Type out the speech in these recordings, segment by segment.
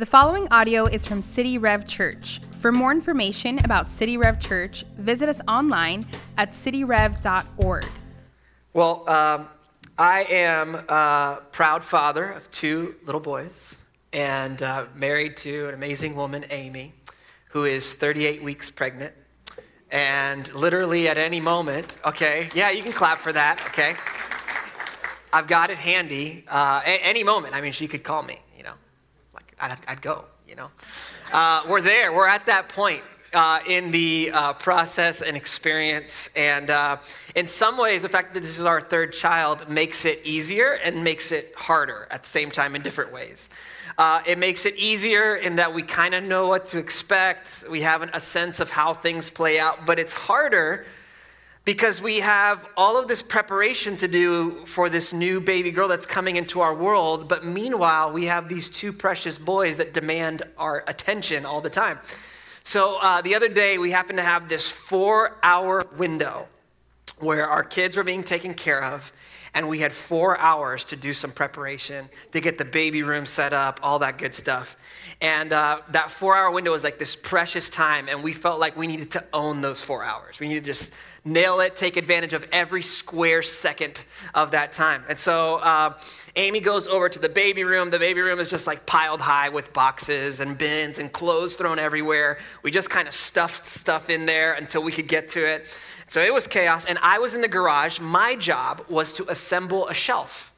The following audio is from City Rev Church. For more information about City Rev Church, visit us online at cityrev.org. Well, um, I am a proud father of two little boys and uh, married to an amazing woman, Amy, who is 38 weeks pregnant. And literally at any moment, okay, yeah, you can clap for that, okay? I've got it handy. Uh, at any moment, I mean, she could call me, I'd, I'd go, you know. Uh, we're there, we're at that point. Uh, in the uh, process and experience. And uh, in some ways, the fact that this is our third child makes it easier and makes it harder at the same time in different ways. Uh, it makes it easier in that we kind of know what to expect, we have an, a sense of how things play out, but it's harder because we have all of this preparation to do for this new baby girl that's coming into our world. But meanwhile, we have these two precious boys that demand our attention all the time. So uh, the other day, we happened to have this four hour window where our kids were being taken care of. And we had four hours to do some preparation, to get the baby room set up, all that good stuff. And uh, that four hour window was like this precious time, and we felt like we needed to own those four hours. We needed to just nail it, take advantage of every square second of that time. And so uh, Amy goes over to the baby room. The baby room is just like piled high with boxes and bins and clothes thrown everywhere. We just kind of stuffed stuff in there until we could get to it. So it was chaos. And I was in the garage. My job was to assemble a shelf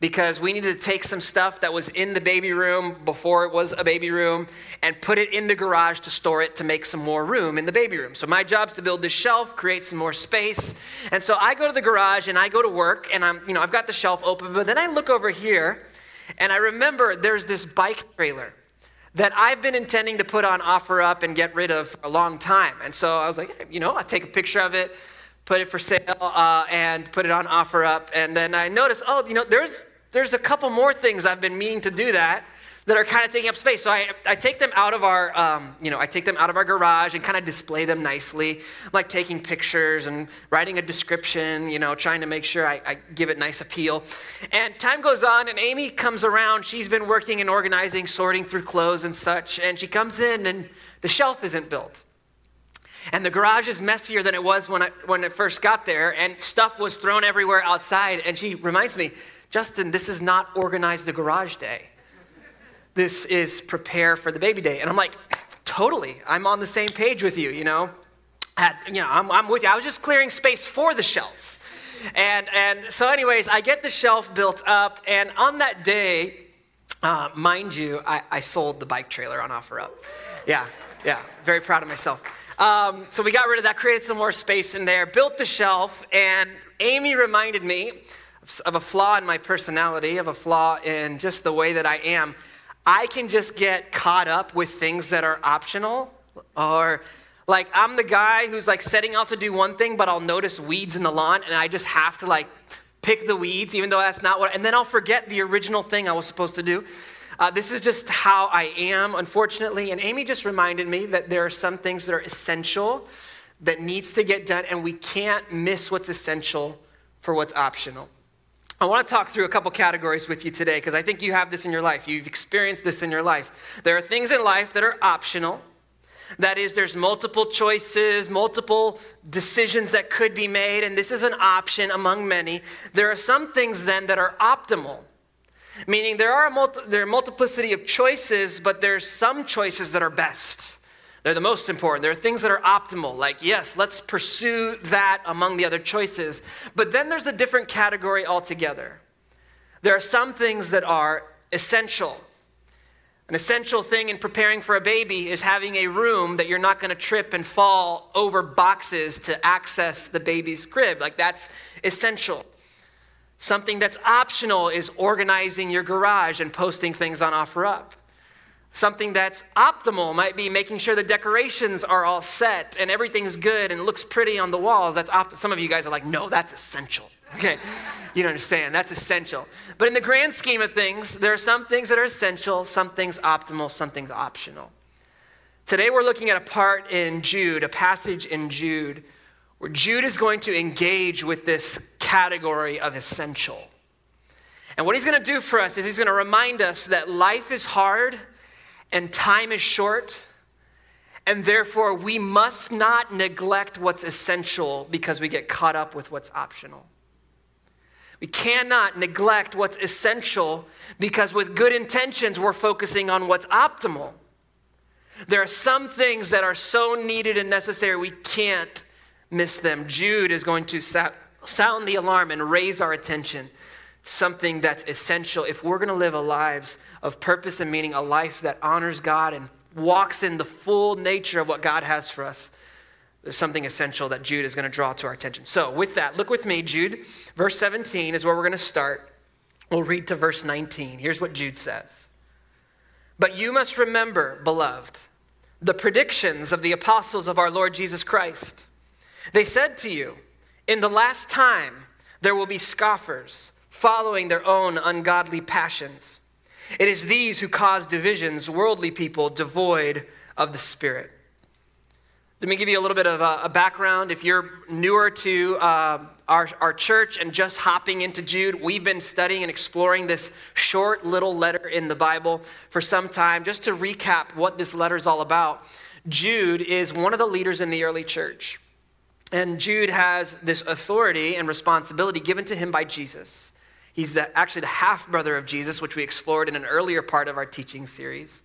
because we needed to take some stuff that was in the baby room before it was a baby room and put it in the garage to store it to make some more room in the baby room. So my job is to build this shelf, create some more space. And so I go to the garage and I go to work and I'm, you know, I've got the shelf open, but then I look over here and I remember there's this bike trailer that I've been intending to put on OfferUp and get rid of for a long time. And so I was like, hey, you know, I take a picture of it, put it for sale, uh, and put it on OfferUp. And then I noticed, oh, you know, there's there's a couple more things I've been meaning to do that that are kind of taking up space. So I, I take them out of our, um, you know, I take them out of our garage and kind of display them nicely, like taking pictures and writing a description, you know, trying to make sure I, I give it nice appeal. And time goes on, and Amy comes around. She's been working and organizing, sorting through clothes and such, and she comes in, and the shelf isn't built. And the garage is messier than it was when I, when it first got there, and stuff was thrown everywhere outside. And she reminds me, Justin, this is not organize the garage day. This is prepare for the baby day. And I'm like, totally. I'm on the same page with you, you know? At, you know, I'm, I'm with you. I was just clearing space for the shelf. And, and so, anyways, I get the shelf built up. And on that day, uh, mind you, I, I sold the bike trailer on OfferUp. Yeah, yeah, very proud of myself. Um, so we got rid of that, created some more space in there, built the shelf, and Amy reminded me of a flaw in my personality, of a flaw in just the way that I am, I can just get caught up with things that are optional or like I'm the guy who's like setting out to do one thing, but I'll notice weeds in the lawn and I just have to like pick the weeds, even though that's not what, and then I'll forget the original thing I was supposed to do. Uh, this is just how I am, unfortunately. And Amy just reminded me that there are some things that are essential that needs to get done, and we can't miss what's essential for what's optional. I want to talk through a couple categories with you today because I think you have this in your life. You've experienced this in your life. There are things in life that are optional. That is, there's multiple choices, multiple decisions that could be made, and this is an option among many. There are some things then that are optimal, meaning there are a multi- there are multiplicity of choices, but there's some choices that are best. They're the most important. There are things that are optimal, like, yes, let's pursue that among the other choices. But then there's a different category altogether. There are some things that are essential. An essential thing in preparing for a baby is having a room that you're not going to trip and fall over boxes to access the baby's crib. Like, that's essential. Something that's optional is organizing your garage and posting things on OfferUp. Something that's optimal might be making sure the decorations are all set and everything's good and looks pretty on the walls. That's opt- some of you guys are like, no, that's essential. Okay, you don't understand. That's essential. But in the grand scheme of things, there are some things that are essential, some things optimal, some things optional. Today we're looking at a part in Jude, a passage in Jude, where Jude is going to engage with this category of essential. And what he's going to do for us is he's going to remind us that life is hard and time is short, and therefore we must not neglect what's essential because we get caught up with what's optional. We cannot neglect what's essential because, with good intentions, we're focusing on what's optimal. There are some things that are so needed and necessary, we can't miss them. Jude is going to sound the alarm and raise our attention. Something that's essential if we're going to live a lives of purpose and meaning, a life that honors God and walks in the full nature of what God has for us there's something essential that Jude is going to draw to our attention. So, with that, look with me. Jude, verse 17 is where we're going to start. We'll read to verse 19. Here's what Jude says But you must remember, beloved, the predictions of the apostles of our Lord Jesus Christ. They said to you, In the last time there will be scoffers, following their own ungodly passions. It is these who cause divisions, worldly people devoid of the Spirit. Let me give you a little bit of a, background. If you're newer to uh, our, our church and just hopping into Jude, we've been studying and exploring this short little letter in the Bible for some time. Just to recap what this letter is all about, Jude is one of the leaders in the early church. And Jude has this authority and responsibility given to him by Jesus. He's the, actually the half brother of Jesus, which we explored in an earlier part of our teaching series.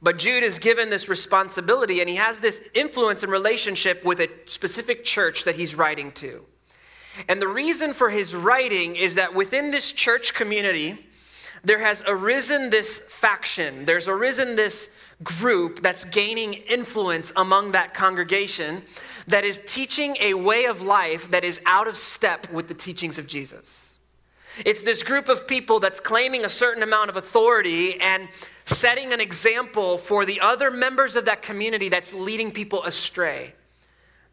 But Jude is given this responsibility and he has this influence and relationship with a specific church that he's writing to. And the reason for his writing is that within this church community, there has arisen this faction, there's arisen this group that's gaining influence among that congregation that is teaching a way of life that is out of step with the teachings of Jesus. It's this group of people that's claiming a certain amount of authority and setting an example for the other members of that community that's leading people astray.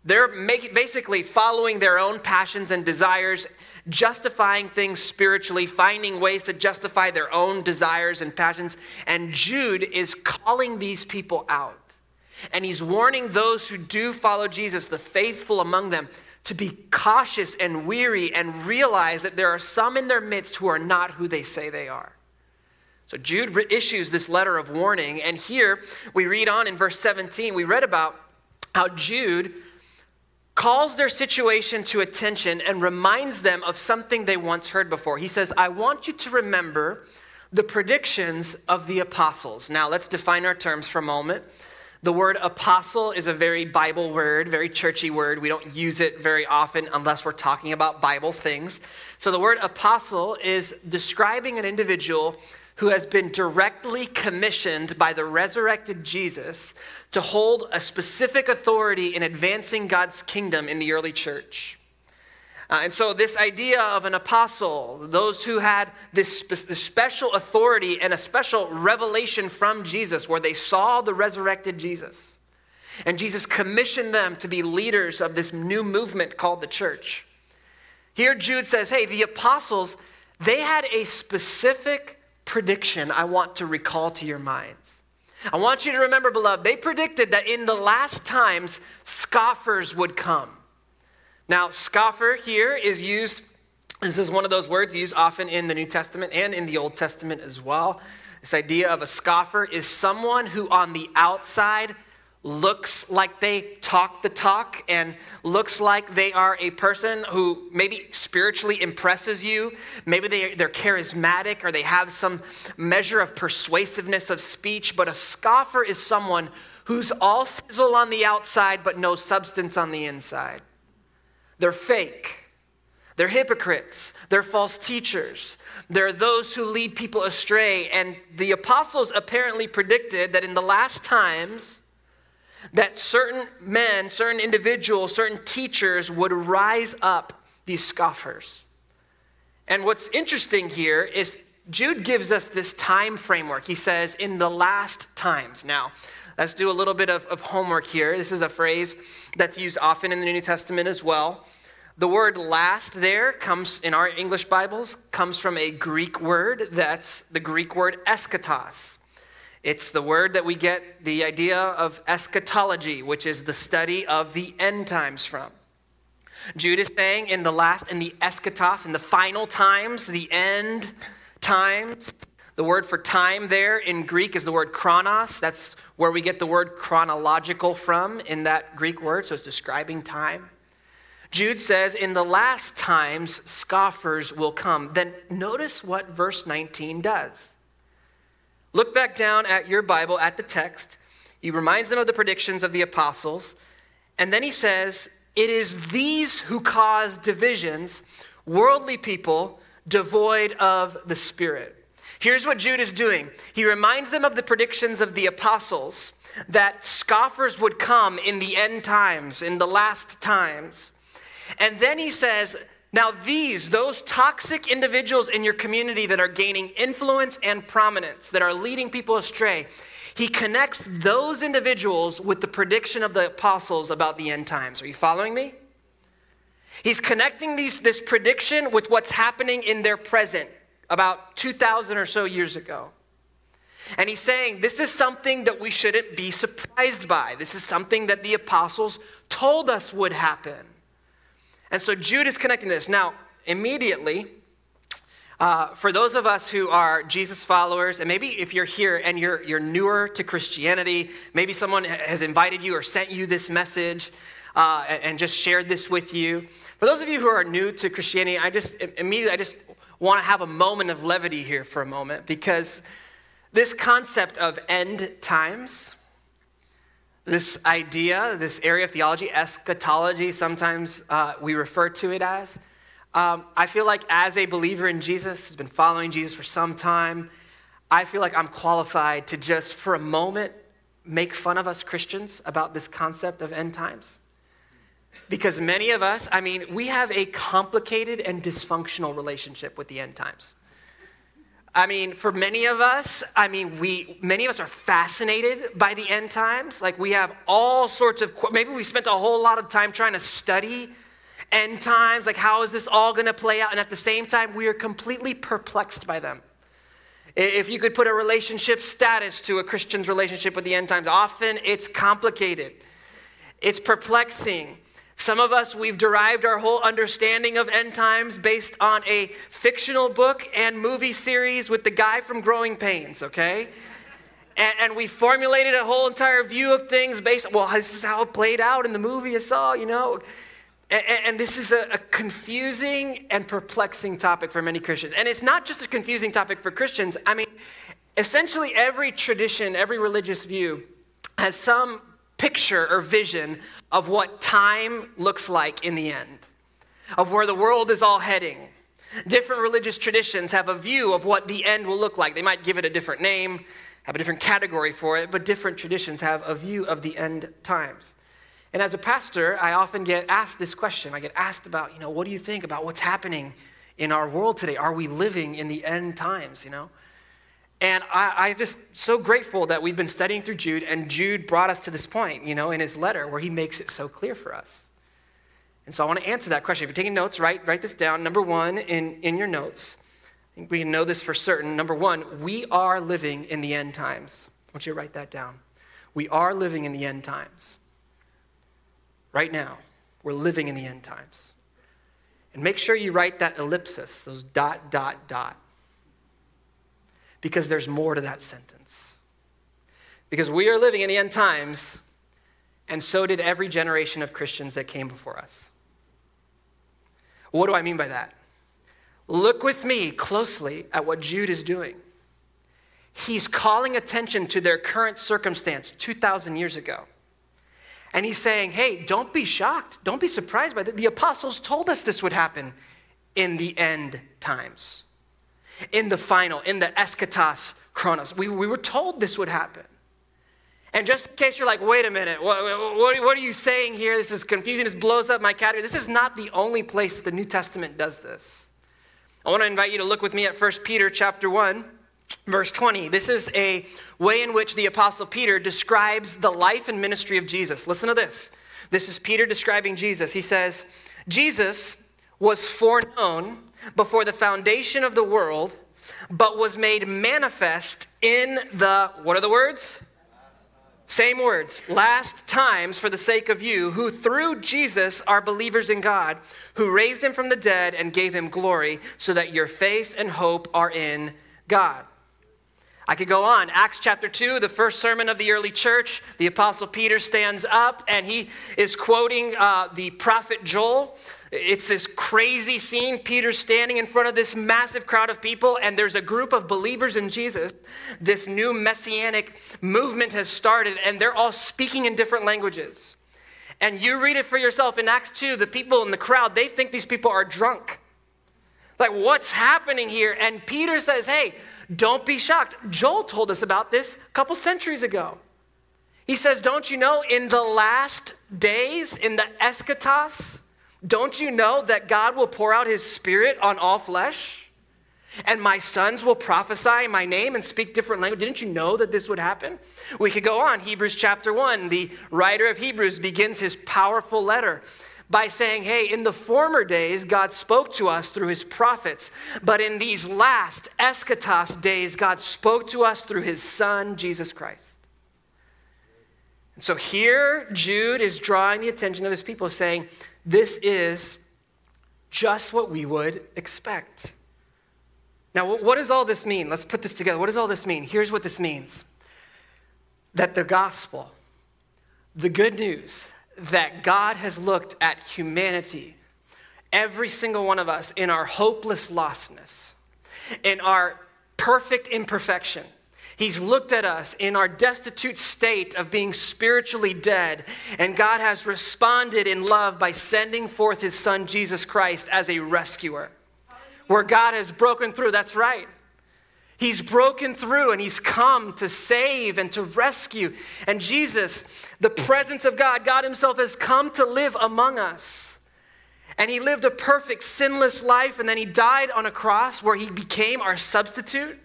They're make, basically following their own passions and desires, justifying things spiritually, finding ways to justify their own desires and passions. And Jude is calling these people out. And he's warning those who do follow Jesus, the faithful among them, to be cautious and weary and realize that there are some in their midst who are not who they say they are. So Jude issues this letter of warning, and here we read on in verse 17, we read about how Jude calls their situation to attention and reminds them of something they once heard before. He says, I want you to remember the predictions of the apostles. Now, let's define our terms for a moment. The word apostle is a very Bible word, very churchy word. We don't use it very often unless we're talking about Bible things. So, the word apostle is describing an individual who has been directly commissioned by the resurrected Jesus to hold a specific authority in advancing God's kingdom in the early church. Uh, and so, this idea of an apostle, those who had this, spe- this special authority and a special revelation from Jesus, where they saw the resurrected Jesus, and Jesus commissioned them to be leaders of this new movement called the church. Here, Jude says, hey, the apostles, they had a specific prediction I want to recall to your minds. I want you to remember, beloved, they predicted that in the last times, scoffers would come. Now, scoffer here is used, this is one of those words used often in the New Testament and in the Old Testament as well. This idea of a scoffer is someone who on the outside looks like they talk the talk and looks like they are a person who maybe spiritually impresses you. Maybe they, they're charismatic or they have some measure of persuasiveness of speech. But a scoffer is someone who's all sizzle on the outside but no substance on the inside. They're fake. They're hypocrites. They're false teachers. They're those who lead people astray. And the apostles apparently predicted that in the last times, that certain men, certain individuals, certain teachers would rise up these scoffers. And what's interesting here is Jude gives us this time framework. He says, in the last times. Now, let's do a little bit of, of homework here. This is a phrase that's used often in the New Testament as well. The word last there comes in our English Bibles, comes from a Greek word that's the Greek word eschatos. It's the word that we get the idea of eschatology, which is the study of the end times from. Jude is saying in the last, in the eschatos, in the final times, the end times, The word for time there in Greek is the word chronos. That's where we get the word chronological from in that Greek word, so it's describing time. Jude says, In the last times, scoffers will come. Then notice what verse 19 does. Look back down at your Bible, at the text. He reminds them of the predictions of the apostles. And then he says, It is these who cause divisions, worldly people devoid of the Spirit. Here's what Jude is doing he reminds them of the predictions of the apostles that scoffers would come in the end times, in the last times. And then he says, now, these, those toxic individuals in your community that are gaining influence and prominence, that are leading people astray, he connects those individuals with the prediction of the apostles about the end times. Are you following me? He's connecting these, this prediction with what's happening in their present about 2,000 or so years ago. And he's saying this is something that we shouldn't be surprised by. This is something that the apostles told us would happen. And so Jude is connecting this. Now, immediately, uh, for those of us who are Jesus followers, and maybe if you're here and you're, you're newer to Christianity, maybe someone has invited you or sent you this message uh, and, and just shared this with you. For those of you who are new to Christianity, I just immediately, I just want to have a moment of levity here for a moment because this concept of end times, this idea, this area of theology, eschatology, sometimes uh, we refer to it as. Um, I feel like as a believer in Jesus, who's been following Jesus for some time, I feel like I'm qualified to just for a moment make fun of us Christians about this concept of end times. Because many of us, I mean, we have a complicated and dysfunctional relationship with the end times. I mean, for many of us, I mean, we many of us are fascinated by the end times. Like we have all sorts of maybe we spent a whole lot of time trying to study end times, like how is this all going to play out? And at the same time, we are completely perplexed by them. If you could put a relationship status to a Christian's relationship with the end times, often it's complicated. It's perplexing. Some of us, we've derived our whole understanding of end times based on a fictional book and movie series with the guy from Growing Pains, okay? And, and we formulated a whole entire view of things based, well, this is how it played out in the movie I saw, you know? And, and this is a, a confusing and perplexing topic for many Christians. And it's not just a confusing topic for Christians. I mean, essentially every tradition, every religious view has some picture or vision of what time looks like in the end, of where the world is all heading. Different religious traditions have a view of what the end will look like. They might give it a different name, have a different category for it, but different traditions have a view of the end times. And as a pastor, I often get asked this question. I get asked about, you know, what do you think about what's happening in our world today? Are we living in the end times, you know? And I, am just so grateful that we've been studying through Jude, and Jude brought us to this point, you know, in his letter where he makes it so clear for us. And so I want to answer that question. If you're taking notes, write, write this down. Number one in, in your notes, I think we know this for certain. Number one, we are living in the end times. I want you to write that down. We are living in the end times. Right now, we're living in the end times. And make sure you write that ellipsis, those dot, dot, dot because there's more to that sentence. Because we are living in the end times, and so did every generation of Christians that came before us. What do I mean by that? Look with me closely at what Jude is doing. He's calling attention to their current circumstance 2,000 years ago. And he's saying, hey, don't be shocked. Don't be surprised by that. The apostles told us this would happen in the end times in the final, in the eschatos chronos. We, we were told this would happen. And just in case you're like, wait a minute, what, what, what, are you saying here? This is confusing. This blows up my category. This is not the only place that the New Testament does this. I want to invite you to look with me at 1 Peter chapter 1, verse 20. This is a way in which the Apostle Peter describes the life and ministry of Jesus. Listen to this. This is Peter describing Jesus. He says, Jesus was foreknown before the foundation of the world, but was made manifest in the, what are the words? Same words, last times for the sake of you, who through Jesus are believers in God, who raised him from the dead and gave him glory, so that your faith and hope are in God. I could go on. Acts chapter 2, the first sermon of the early church, the Apostle Peter stands up and he is quoting uh, the prophet Joel. It's this crazy scene. Peter's standing in front of this massive crowd of people, and there's a group of believers in Jesus. This new messianic movement has started, and they're all speaking in different languages. And you read it for yourself in Acts 2, the people in the crowd, they think these people are drunk. Like, what's happening here? And Peter says, Hey, don't be shocked. Joel told us about this a couple centuries ago. He says, Don't you know, in the last days, in the eschatos, don't you know that God will pour out his spirit on all flesh? And my sons will prophesy in my name and speak different language. Didn't you know that this would happen? We could go on. Hebrews chapter 1, the writer of Hebrews begins his powerful letter by saying, Hey, in the former days, God spoke to us through his prophets, but in these last eschatos days, God spoke to us through his son, Jesus Christ. And so here, Jude is drawing the attention of his people, saying, This is just what we would expect. Now, what does all this mean? Let's put this together. What does all this mean? Here's what this means that the gospel, the good news, that God has looked at humanity, every single one of us, in our hopeless lostness, in our perfect imperfection. He's looked at us in our destitute state of being spiritually dead, and God has responded in love by sending forth his son Jesus Christ as a rescuer. Where God has broken through, that's right. He's broken through and he's come to save and to rescue. And Jesus, the presence of God, God Himself has come to live among us. And He lived a perfect, sinless life, and then He died on a cross where He became our substitute.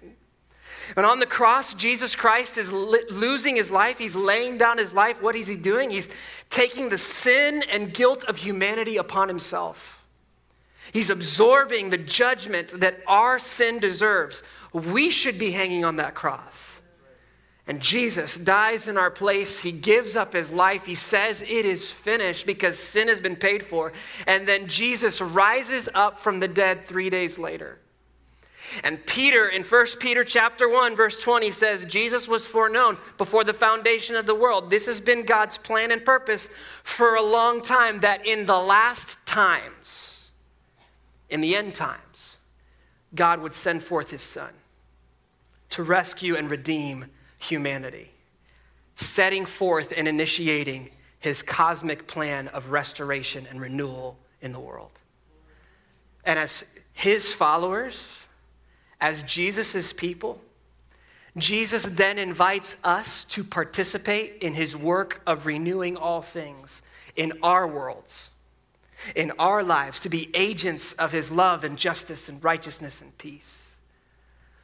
And on the cross, Jesus Christ is losing his life. He's laying down his life. What is he doing? He's taking the sin and guilt of humanity upon himself. He's absorbing the judgment that our sin deserves we should be hanging on that cross. And Jesus dies in our place. He gives up his life. He says it is finished because sin has been paid for. And then Jesus rises up from the dead three days later. And Peter in 1 Peter chapter 1 verse 20 says Jesus was foreknown before the foundation of the world. This has been God's plan and purpose for a long time that in the last times in the end times God would send forth his son to rescue and redeem humanity, setting forth and initiating his cosmic plan of restoration and renewal in the world. And as his followers, as Jesus' people, Jesus then invites us to participate in his work of renewing all things in our worlds, in our lives, to be agents of his love and justice and righteousness and peace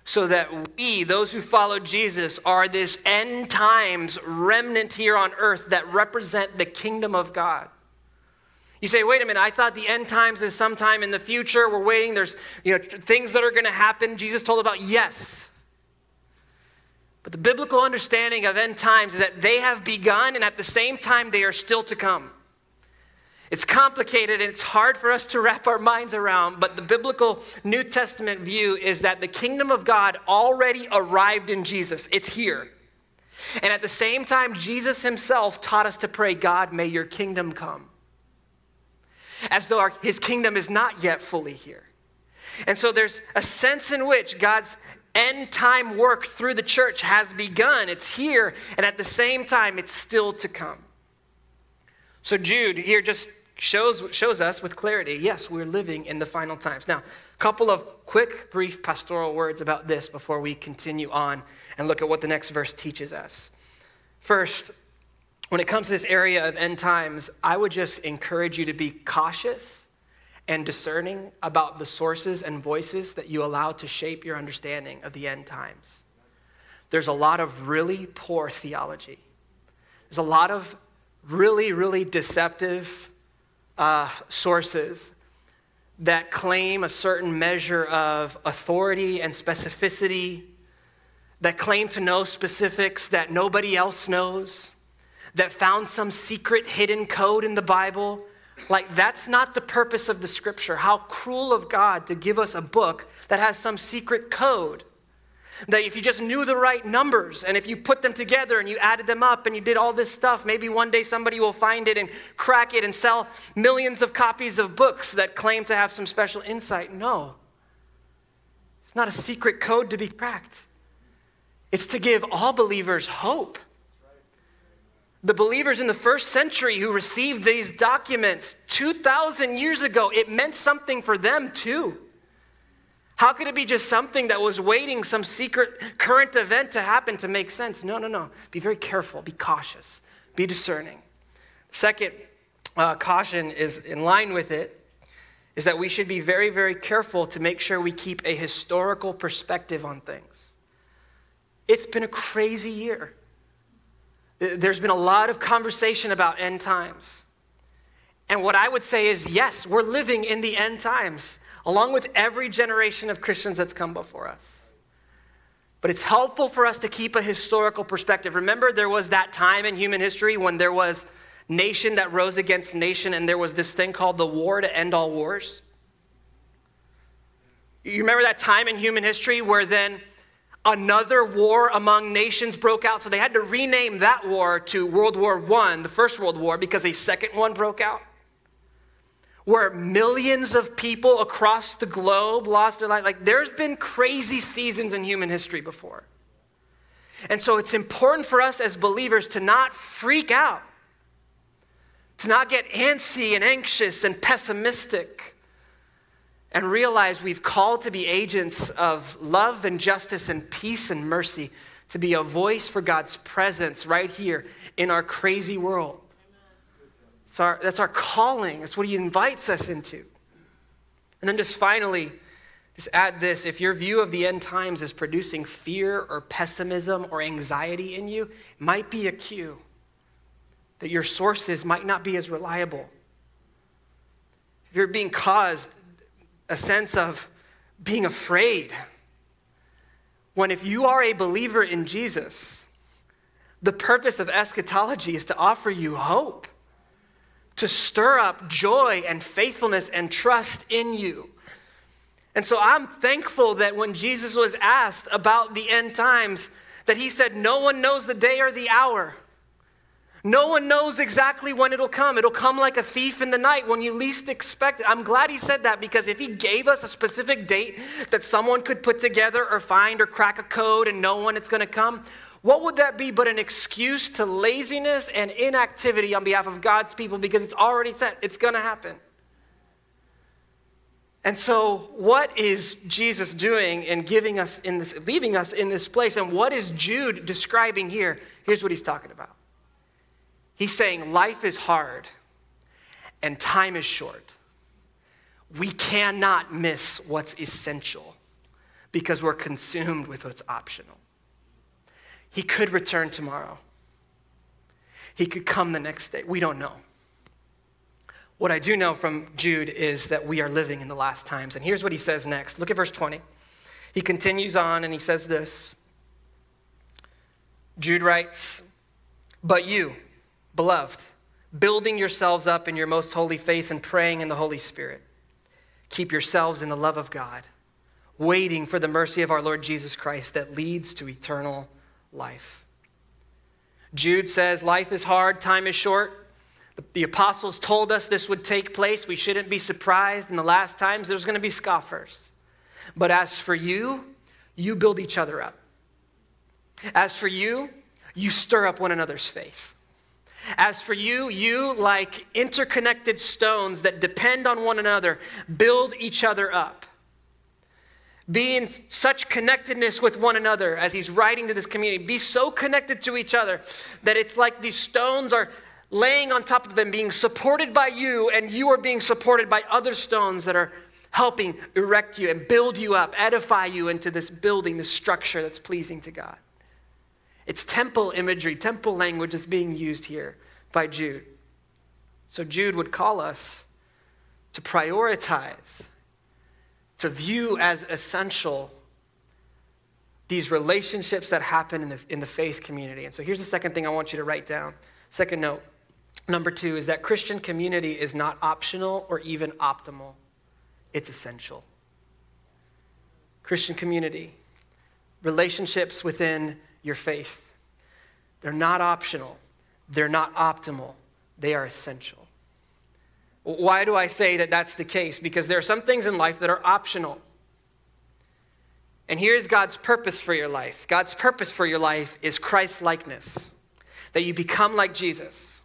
so that we, those who follow Jesus, are this end times remnant here on earth that represent the kingdom of God. You say, wait a minute, I thought the end times is sometime in the future. We're waiting. There's you know, things that are going to happen. Jesus told about yes. But the biblical understanding of end times is that they have begun and at the same time they are still to come. It's complicated and it's hard for us to wrap our minds around, but the biblical New Testament view is that the kingdom of God already arrived in Jesus. It's here. And at the same time, Jesus himself taught us to pray, God, may your kingdom come. As though our, his kingdom is not yet fully here. And so there's a sense in which God's end time work through the church has begun. It's here, and at the same time, it's still to come. So Jude here just shows, shows us with clarity yes, we're living in the final times. Now, a couple of quick, brief pastoral words about this before we continue on and look at what the next verse teaches us. First, when it comes to this area of end times, I would just encourage you to be cautious and discerning about the sources and voices that you allow to shape your understanding of the end times. There's a lot of really poor theology. There's a lot of really, really deceptive uh, sources that claim a certain measure of authority and specificity, that claim to know specifics that nobody else knows, that found some secret hidden code in the Bible. Like, that's not the purpose of the scripture. How cruel of God to give us a book that has some secret code. That if you just knew the right numbers and if you put them together and you added them up and you did all this stuff, maybe one day somebody will find it and crack it and sell millions of copies of books that claim to have some special insight. No. It's not a secret code to be cracked, it's to give all believers hope. The believers in the first century who received these documents 2,000 years ago, it meant something for them too. How could it be just something that was waiting, some secret current event to happen to make sense? No, no, no. Be very careful, be cautious, be discerning. Second uh, caution is in line with it is that we should be very, very careful to make sure we keep a historical perspective on things. It's been a crazy year. There's been a lot of conversation about end times. And what I would say is yes, we're living in the end times along with every generation of Christians that's come before us. But it's helpful for us to keep a historical perspective. Remember, there was that time in human history when there was nation that rose against nation, and there was this thing called the war to end all wars. You remember that time in human history where then another war among nations broke out? So they had to rename that war to World War I, the First World War, because a second one broke out where millions of people across the globe lost their life. Like, there's been crazy seasons in human history before. And so it's important for us as believers to not freak out, to not get antsy and anxious and pessimistic, and realize we've called to be agents of love and justice and peace and mercy, to be a voice for God's presence right here in our crazy world. That's our, that's our calling. That's what he invites us into. And then just finally, just add this if your view of the end times is producing fear or pessimism or anxiety in you, it might be a cue that your sources might not be as reliable. If you're being caused a sense of being afraid, when if you are a believer in Jesus, the purpose of eschatology is to offer you hope to stir up joy and faithfulness and trust in you. And so I'm thankful that when Jesus was asked about the end times, that he said, No one knows the day or the hour. No one knows exactly when it'll come. It'll come like a thief in the night when you least expect it. I'm glad he said that because if he gave us a specific date that someone could put together or find or crack a code and know when it's going to come, what would that be but an excuse to laziness and inactivity on behalf of God's people because it's already set, it's going to happen. And so, what is Jesus doing in giving us in this, leaving us in this place? And what is Jude describing here? Here's what he's talking about. He's saying life is hard and time is short. We cannot miss what's essential because we're consumed with what's optional. He could return tomorrow. He could come the next day. We don't know. What I do know from Jude is that we are living in the last times. And here's what he says next. Look at verse 20. He continues on and he says this Jude writes, But you, beloved, building yourselves up in your most holy faith and praying in the Holy Spirit, keep yourselves in the love of God, waiting for the mercy of our Lord Jesus Christ that leads to eternal life. Jude says, Life is hard, time is short. The apostles told us this would take place. We shouldn't be surprised. In the last times, there's going to be scoffers. But as for you, you build each other up. As for you, you stir up one another's faith. As for you, you, like interconnected stones that depend on one another, build each other up be in such connectedness with one another as he's writing to this community. Be so connected to each other that it's like these stones are laying on top of them, being supported by you, and you are being supported by other stones that are helping erect you and build you up, edify you into this building, this structure that's pleasing to God. It's temple imagery, temple language is being used here by Jude. So Jude would call us to prioritize to view as essential these relationships that happen in the, in the faith community. And so here's the second thing I want you to write down. Second note, number two, is that Christian community is not optional or even optimal, it's essential. Christian community. relationships within your faith. They're not optional, they're not optimal, they are essential. Why do I say that that's the case? Because there are some things in life that are optional. And here's God's purpose for your life God's purpose for your life is Christ likeness, that you become like Jesus.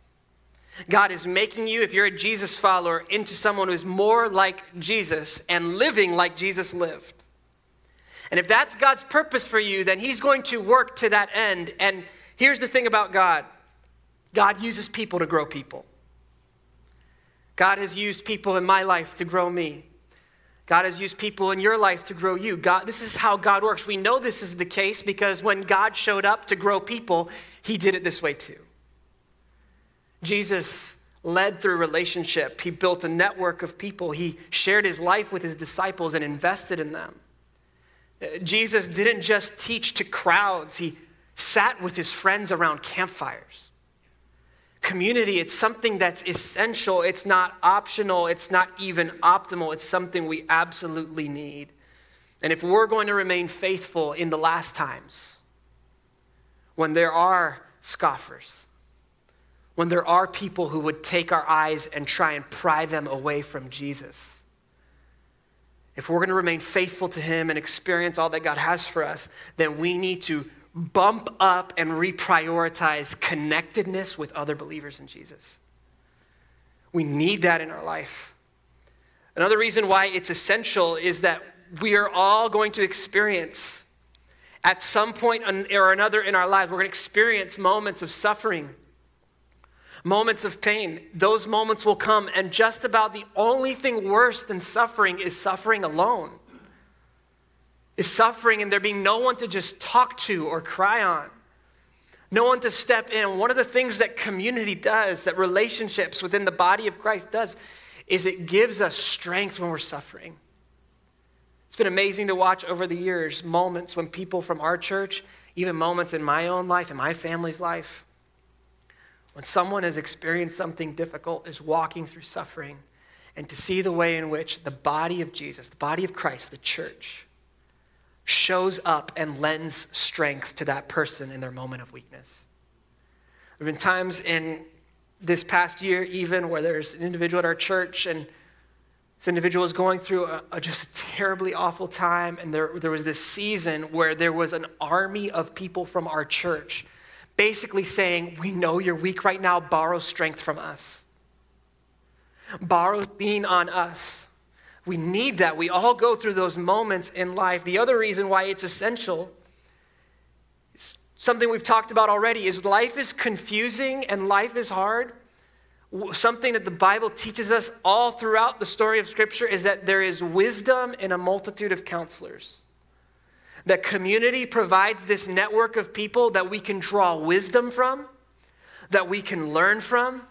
God is making you, if you're a Jesus follower, into someone who's more like Jesus and living like Jesus lived. And if that's God's purpose for you, then He's going to work to that end. And here's the thing about God God uses people to grow people. God has used people in my life to grow me. God has used people in your life to grow you. God, this is how God works. We know this is the case because when God showed up to grow people, He did it this way too. Jesus led through relationship. He built a network of people. He shared his life with his disciples and invested in them. Uh, Jesus didn't just teach to crowds, he sat with his friends around campfires. Community, it's something that's essential. It's not optional. It's not even optimal. It's something we absolutely need. And if we're going to remain faithful in the last times, when there are scoffers, when there are people who would take our eyes and try and pry them away from Jesus, if we're going to remain faithful to Him and experience all that God has for us, then we need to bump up and reprioritize connectedness with other believers in Jesus. We need that in our life. Another reason why it's essential is that we are all going to experience, at some point or another in our lives, we're going to experience moments of suffering moments of pain, those moments will come, and just about the only thing worse than suffering is suffering alone. Is suffering and there being no one to just talk to or cry on, no one to step in. One of the things that community does, that relationships within the body of Christ does, is it gives us strength when we're suffering. It's been amazing to watch over the years moments when people from our church, even moments in my own life, in my family's life, when someone has experienced something difficult, is walking through suffering, and to see the way in which the body of Jesus, the body of Christ, the church, shows up and lends strength to that person in their moment of weakness. There have been times in this past year, even where there's an individual at our church, and this individual is going through a, a, just a terribly awful time, and there, there was this season where there was an army of people from our church basically saying, We know you're weak right now, borrow strength from us. Borrow being on us. We need that. We all go through those moments in life. The other reason why it's essential, something we've talked about already, is life is confusing and life is hard. Something that the Bible teaches us all throughout the story of Scripture is that there is wisdom in a multitude of counselors. That community provides this network of people that we can draw wisdom from, that we can learn from,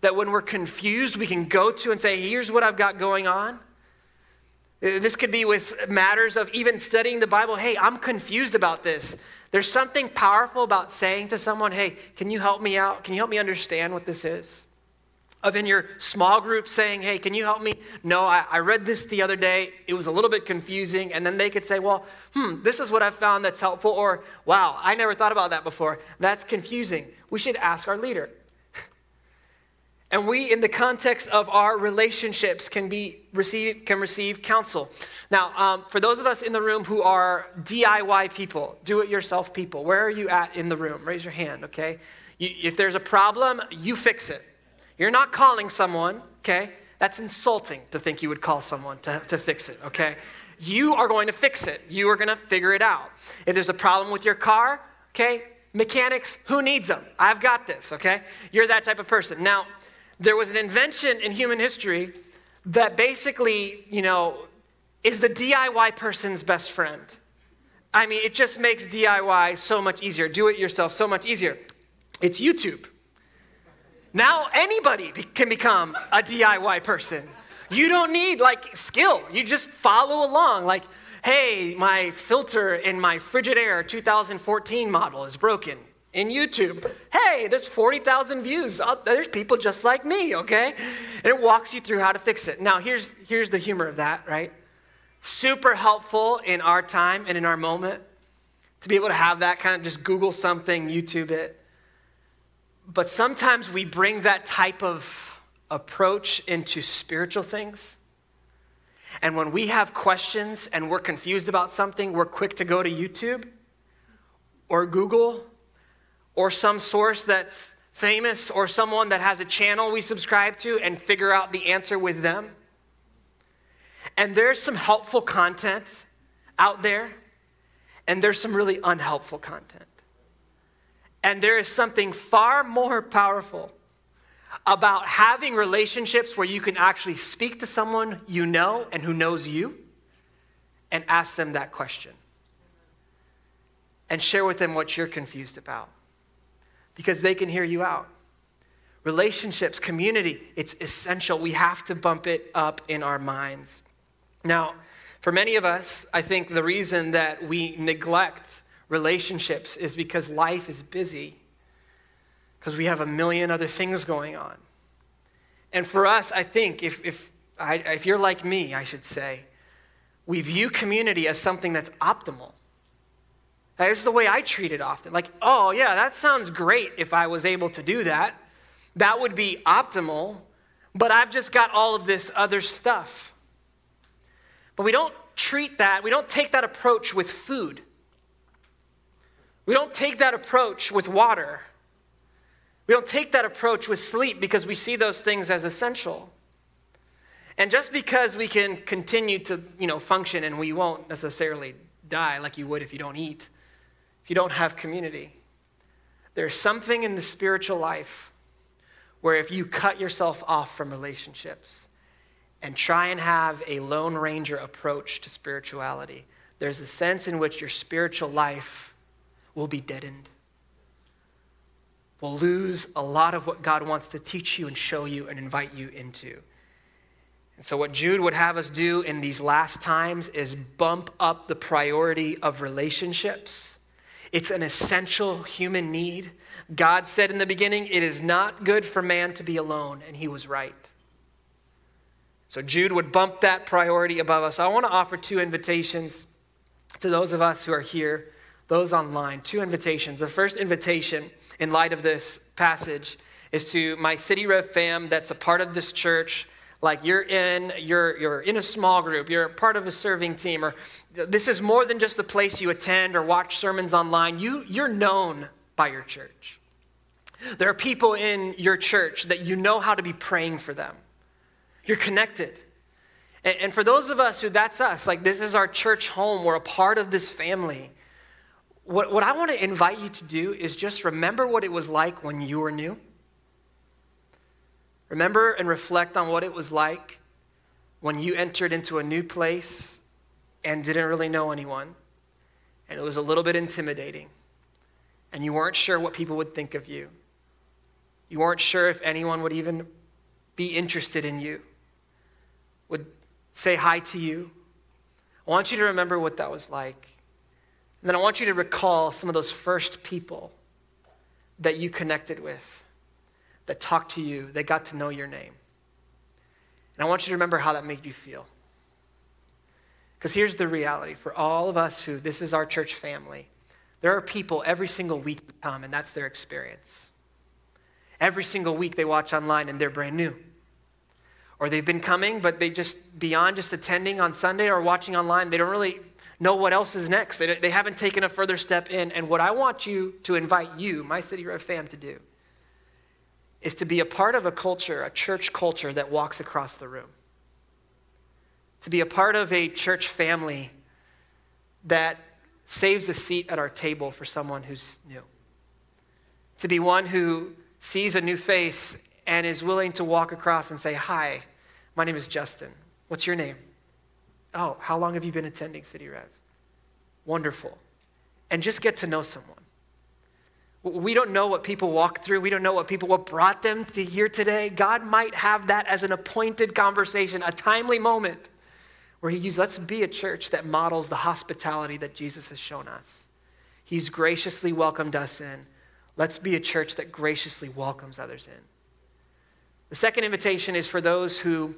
that when we're confused, we can go to and say, Here's what I've got going on. This could be with matters of even studying the Bible. Hey, I'm confused about this. There's something powerful about saying to someone, Hey, can you help me out? Can you help me understand what this is? of in your small group saying, Hey, can you help me? No, I, I, read this the other day. It was a little bit confusing. And then they could say, Well, hmm, this is what I've found that's helpful. Or, Wow, I never thought about that before. That's confusing. We should ask our leader. And we, in the context of our relationships, can, be receive, can receive counsel. Now, um, for those of us in the room who are DIY people, do it yourself people, where are you at in the room? Raise your hand, okay? You, if there's a problem, you fix it you're not calling someone, okay? That's insulting to think you would call someone to, to fix it, okay? You are going to fix it. You are going to figure it out. If there's a problem with your car, okay, mechanics, who needs them? I've got this, okay? You're that type of person. Now, there was an invention in human history that basically, you know, is the DIY person's best friend. I mean, it just makes DIY so much easier. Do it yourself so much easier. It's YouTube. Now anybody can become a DIY person. You don't need like skill. You just follow along. Like, hey, my filter in my Frigidaire 2014 model is broken in YouTube. Hey, there's 40,000 views. Oh, there's people just like me, okay? And it walks you through how to fix it. Now, here's, here's the humor of that, right? Super helpful in our time and in our moment. to be able to have that kind of just Google something, YouTube it. But sometimes we bring that type of approach into spiritual things. And when we have questions and we're confused about something, we're quick to go to YouTube or Google or some source that's famous or someone that has a channel we subscribe to and figure out the answer with them. And there's some helpful content out there, and there's some really unhelpful content. And there is something far more powerful about having relationships where you can actually speak to someone you know and who knows you and ask them that question. And share with them what you're confused about because they can hear you out. Relationships, community, it's essential. We have to bump it up in our minds. Now, for many of us, I think the reason that we neglect relationships is because life is busy, because we have a million other things going on. And for us, I think if, if, I, if you're like me, I should say, we view community as something that's optimal. This is the way I treat it often. Like, oh, yeah, that sounds great if I was able to do that. That would be optimal, but I've just got all of this other stuff. But we don't treat that, we don't take that approach with food. We don't take that approach with water. We don't take that approach with sleep because we see those things as essential. And just because we can continue to, you know, function and we won't necessarily die like you would if you don't eat, if you don't have community. There's something in the spiritual life where if you cut yourself off from relationships and try and have a Lone Ranger approach to spirituality, there's a sense in which your spiritual life will be deadened. Will lose a lot of what God wants to teach you and show you and invite you into. And so, what Jude would have us do in these last times is bump up the priority of relationships it's an essential human need. God said in the beginning, It is not good for man to be alone, and he was right. So Jude would bump that priority above us. I want to offer two invitations to those of us who are here, those online. Two invitations. The first invitation, in light of this passage, is to my City Rev fam that's a part of this church like you're in you're you're in a small group you're part of a serving team or this is more than just the place you attend or watch sermons online. You you're known by your church. There are people in your church that you know how to be praying for them. You're connected. And, and for those of us who that's us like this is our church home we're a part of this family what, what i want to invite you to do is just remember what it was like when you were new Remember and reflect on what it was like when you entered into a new place and didn't really know anyone, and it was a little bit intimidating, and you weren't sure what people would think of you. You weren't sure if anyone would even be interested in you, would say hi to you. I want you to remember what that was like. And then I want you to recall some of those first people that you connected with that talked to you, that got to know your name. And I want you to remember how that made you feel. Because here's the reality for all of us who this is our church family, there are people every single week that come, and that's their experience. Every single week they watch online and they're brand new. Or they've been coming, but they just, beyond just attending on Sunday or watching online, they don't really know what else is next. They, they haven't taken a further step in. And what I want you to invite you, my City Rev fam, to do is to be a part of a culture, a church culture that walks across the room. To be a part of a church family that saves a seat at our table for someone who's new. To be one who sees a new face and is willing to walk across and say, Hi, my name is Justin. What's your name? Oh, how long have you been attending City Rev? Wonderful. And just get to know someone. We don't know what people walk through. We don't know what people, what brought them to here today. God might have that as an appointed conversation, a timely moment where He used, let's be a church that models the hospitality that Jesus has shown us. He's graciously welcomed us in. Let's be a church that graciously welcomes others in. The second invitation is for those who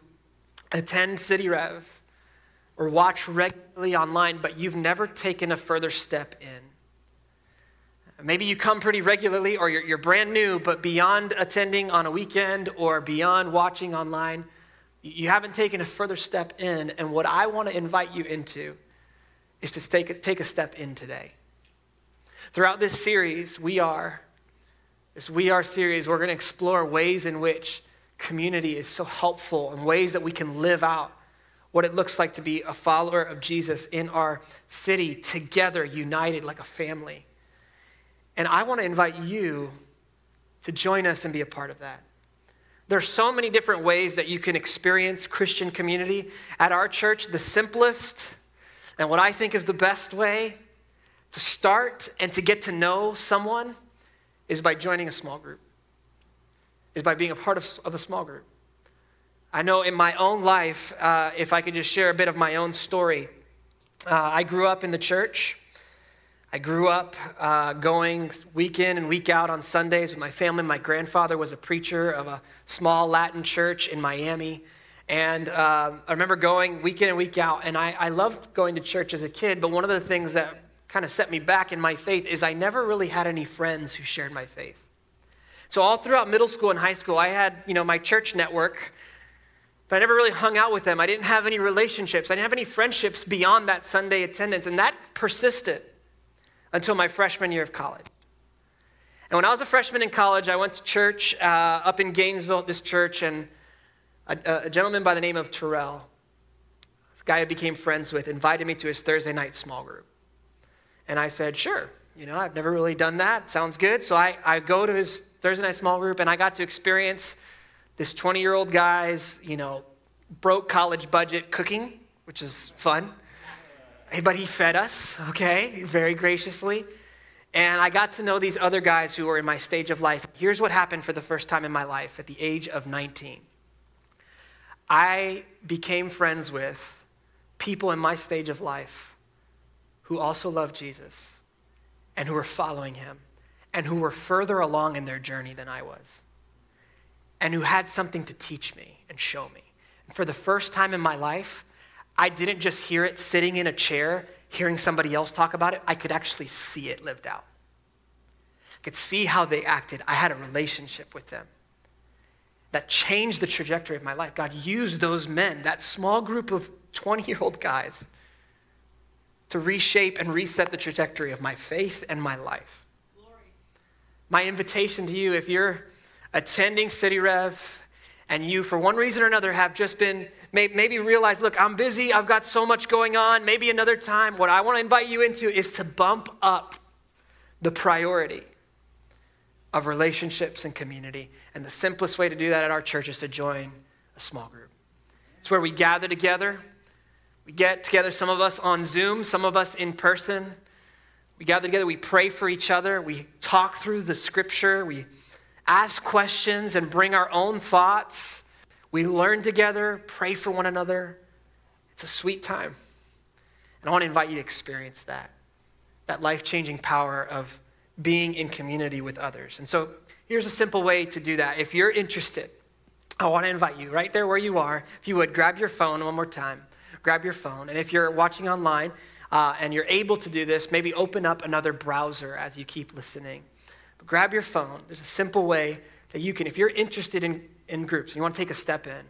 attend City Rev or watch regularly online, but you've never taken a further step in Maybe you come pretty regularly or you're, you're brand new, but beyond attending on a weekend or beyond watching online, you haven't taken a further step in. And what I want to invite you into is to take a, take a step in today. Throughout this series, we are, this We Are series, we're going to explore ways in which community is so helpful and ways that we can live out what it looks like to be a follower of Jesus in our city, together, united like a family. And I want to invite you to join us and be a part of that. There's so many different ways that you can experience Christian community. At our church, the simplest and what I think is the best way to start and to get to know someone is by joining a small group, is by being a part of, of a small group. I know in my own life, uh, if I could just share a bit of my own story, uh, I grew up in the church. I grew up uh, going week in and week out on Sundays with my family. My grandfather was a preacher of a small Latin church in Miami. And um, I remember going week in and week out, and I, I loved going to church as a kid, but one of the things that kind of set me back in my faith is I never really had any friends who shared my faith. So all throughout middle school and high school, I had, you know, my church network, but I never really hung out with them. I didn't have any relationships. I didn't have any friendships beyond that Sunday attendance, and that persisted until my freshman year of college. And when I was a freshman in college, I went to church uh, up in Gainesville at this church, and a, a gentleman by the name of Terrell, this guy I became friends with, invited me to his Thursday night small group. And I said, sure. You know, I've never really done that. Sounds good. So I, I go to his Thursday night small group, and I got to experience this 20 year old guy's, you know, broke college budget cooking, which is fun. But he fed us, okay, very graciously. And I got to know these other guys who were in my stage of life. Here's what happened for the first time in my life at the age of 19. I became friends with people in my stage of life who also loved Jesus and who were following him and who were further along in their journey than I was and who had something to teach me and show me. And for the first time in my life, I didn't just hear it sitting in a chair, hearing somebody else talk about it. I could actually see it lived out. I could see how they acted. I had a relationship with them that changed the trajectory of my life. God used those men, that small group of 20 year old guys, to reshape and reset the trajectory of my faith and my life. Glory. My invitation to you, if you're attending City Rev and you, for one reason or another, have just been maybe realize, look, I'm busy, I've got so much going on, maybe another time, what I want to invite you into is to bump up the priority of relationships and community. And the simplest way to do that at our church is to join a small group. It's where we gather together. We get together, some of us on Zoom, some of us in person. We gather together, we pray for each other, we talk through the scripture, we ask questions and bring our own thoughts. We learn together, pray for one another. It's a sweet time. And I want to invite you to experience that that life changing power of being in community with others. And so here's a simple way to do that. If you're interested, I want to invite you right there where you are. If you would, grab your phone one more time. Grab your phone. And if you're watching online uh, and you're able to do this, maybe open up another browser as you keep listening. But grab your phone. There's a simple way that you can, if you're interested in, in groups, and you want to take a step in,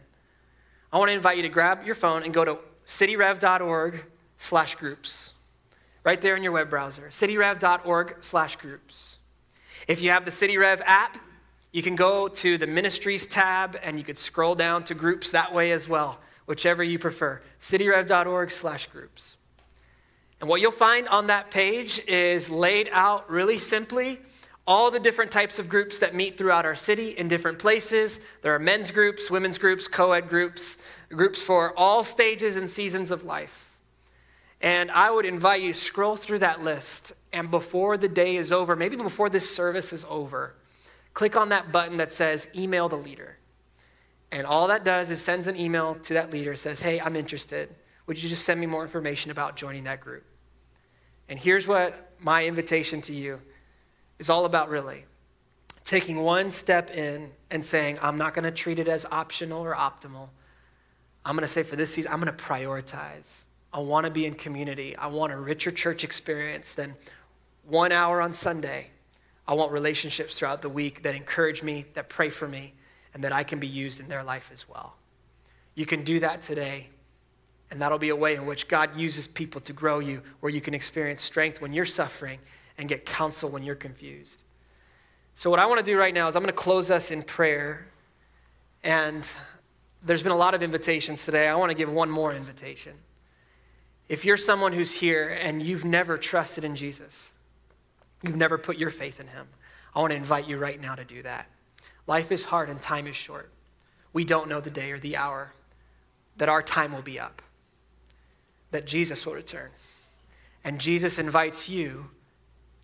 I want to invite you to grab your phone and go to cityrev.org slash groups right there in your web browser, cityrev.org slash groups. If you have the CityRev app, you can go to the ministries tab and you could scroll down to groups that way as well, whichever you prefer. cityrev.org slash groups. And what you'll find on that page is laid out really simply all the different types of groups that meet throughout our city in different places. There are men's groups, women's groups, co ed groups, groups for all stages and seasons of life. And I would invite you scroll through that list and before the day is over, maybe before this service is over, click on that button that says email the leader. And all that does is sends an email to that leader says, "Hey, I'm interested. Would you just send me more information about joining that group?" And here's what my invitation to you is all about really. Taking one step in and saying, I'm not going to treat it as optional or optimal. I'm going to say for this season, I'm going to prioritize I want to be in community. I want a richer church experience than one hour on Sunday I want relationships throughout the week that encourage me, that pray for me, and that I can be used in their life as well. You can do that today, and that'll be a way in which God uses people to grow you, where you can experience strength when you're suffering and get counsel when you're confused. So, what I want to do right now is I'm going to close us in prayer. And there's been a lot of invitations today. I want to give one more invitation. If you're someone who's here and you've never trusted in Jesus, you've never put your faith in him, I want to invite you right now to do that. Life is hard and time is short. We don't know the day or the hour that our time will be up, that Jesus will return. And Jesus invites you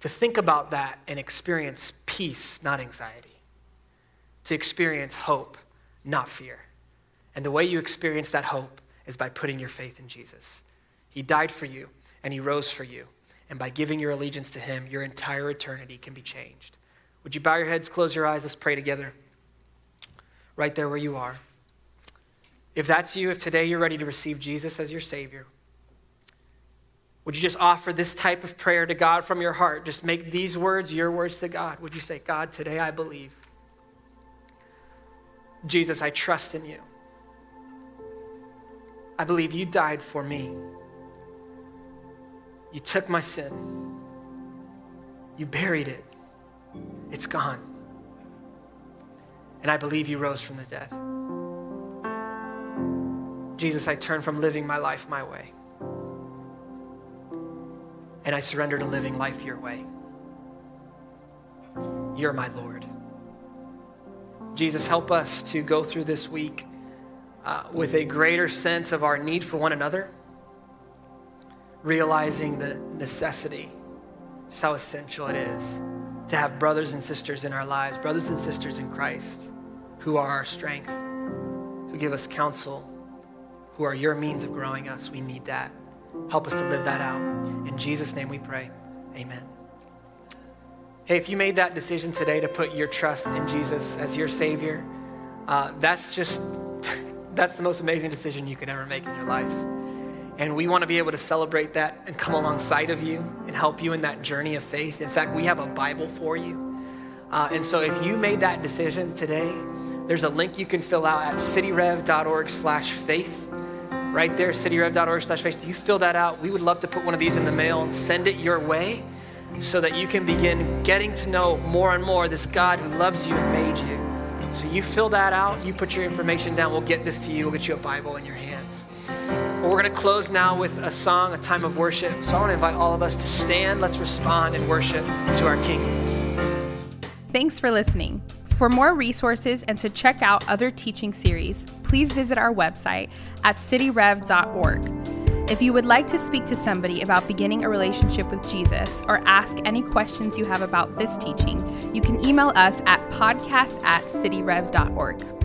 to think about that and experience peace, not anxiety, to experience hope, not fear. And the way you experience that hope is by putting your faith in Jesus. He died for you and he rose for you. And by giving your allegiance to him, your entire eternity can be changed. Would you bow your heads, close your eyes? Let's pray together. Right there where you are. If that's you, if today you're ready to receive Jesus as your Savior, would you just offer this type of prayer to God from your heart? Just make these words your words to God. Would you say, God, today I believe. Jesus, I trust in you. I believe you died for me. You took my sin. You buried it. It's gone. And I believe you rose from the dead. Jesus, I turn from living my life my way and I surrender to living life your way. You're my Lord. Jesus, help us to go through this week uh, with a greater sense of our need for one another, realizing the necessity, just how essential it is to have brothers and sisters in our lives, brothers and sisters in Christ, who are our strength, who give us counsel, who are your means of growing us. We need that. Help us to live that out. In Jesus' name we pray. Amen. Hey, if you made that decision today to put your trust in Jesus as your Savior, uh, that's just, that's the most amazing decision you could ever make in your life. And we want to be able to celebrate that and come alongside of you and help you in that journey of faith. In fact, we have a Bible for you. Uh, and so if you made that decision today, there's a link you can fill out at cityrev.org slash faith right there, cityrev.org slash faith. You fill that out. We would love to put one of these in the mail and send it your way so that you can begin getting to know more and more this God who loves you and made you. So you fill that out, you put your information down, we'll get this to you, we'll get you a Bible in your hands. Well, we're going to close now with a song, a time of worship. So I want to invite all of us to stand. Let's respond and worship to our King. Thanks for listening. For more resources and to check out other teaching series, please visit our website at cityrev.org. If you would like to speak to somebody about beginning a relationship with Jesus or ask any questions you have about this teaching, you can email us at podcast at cityrev.org.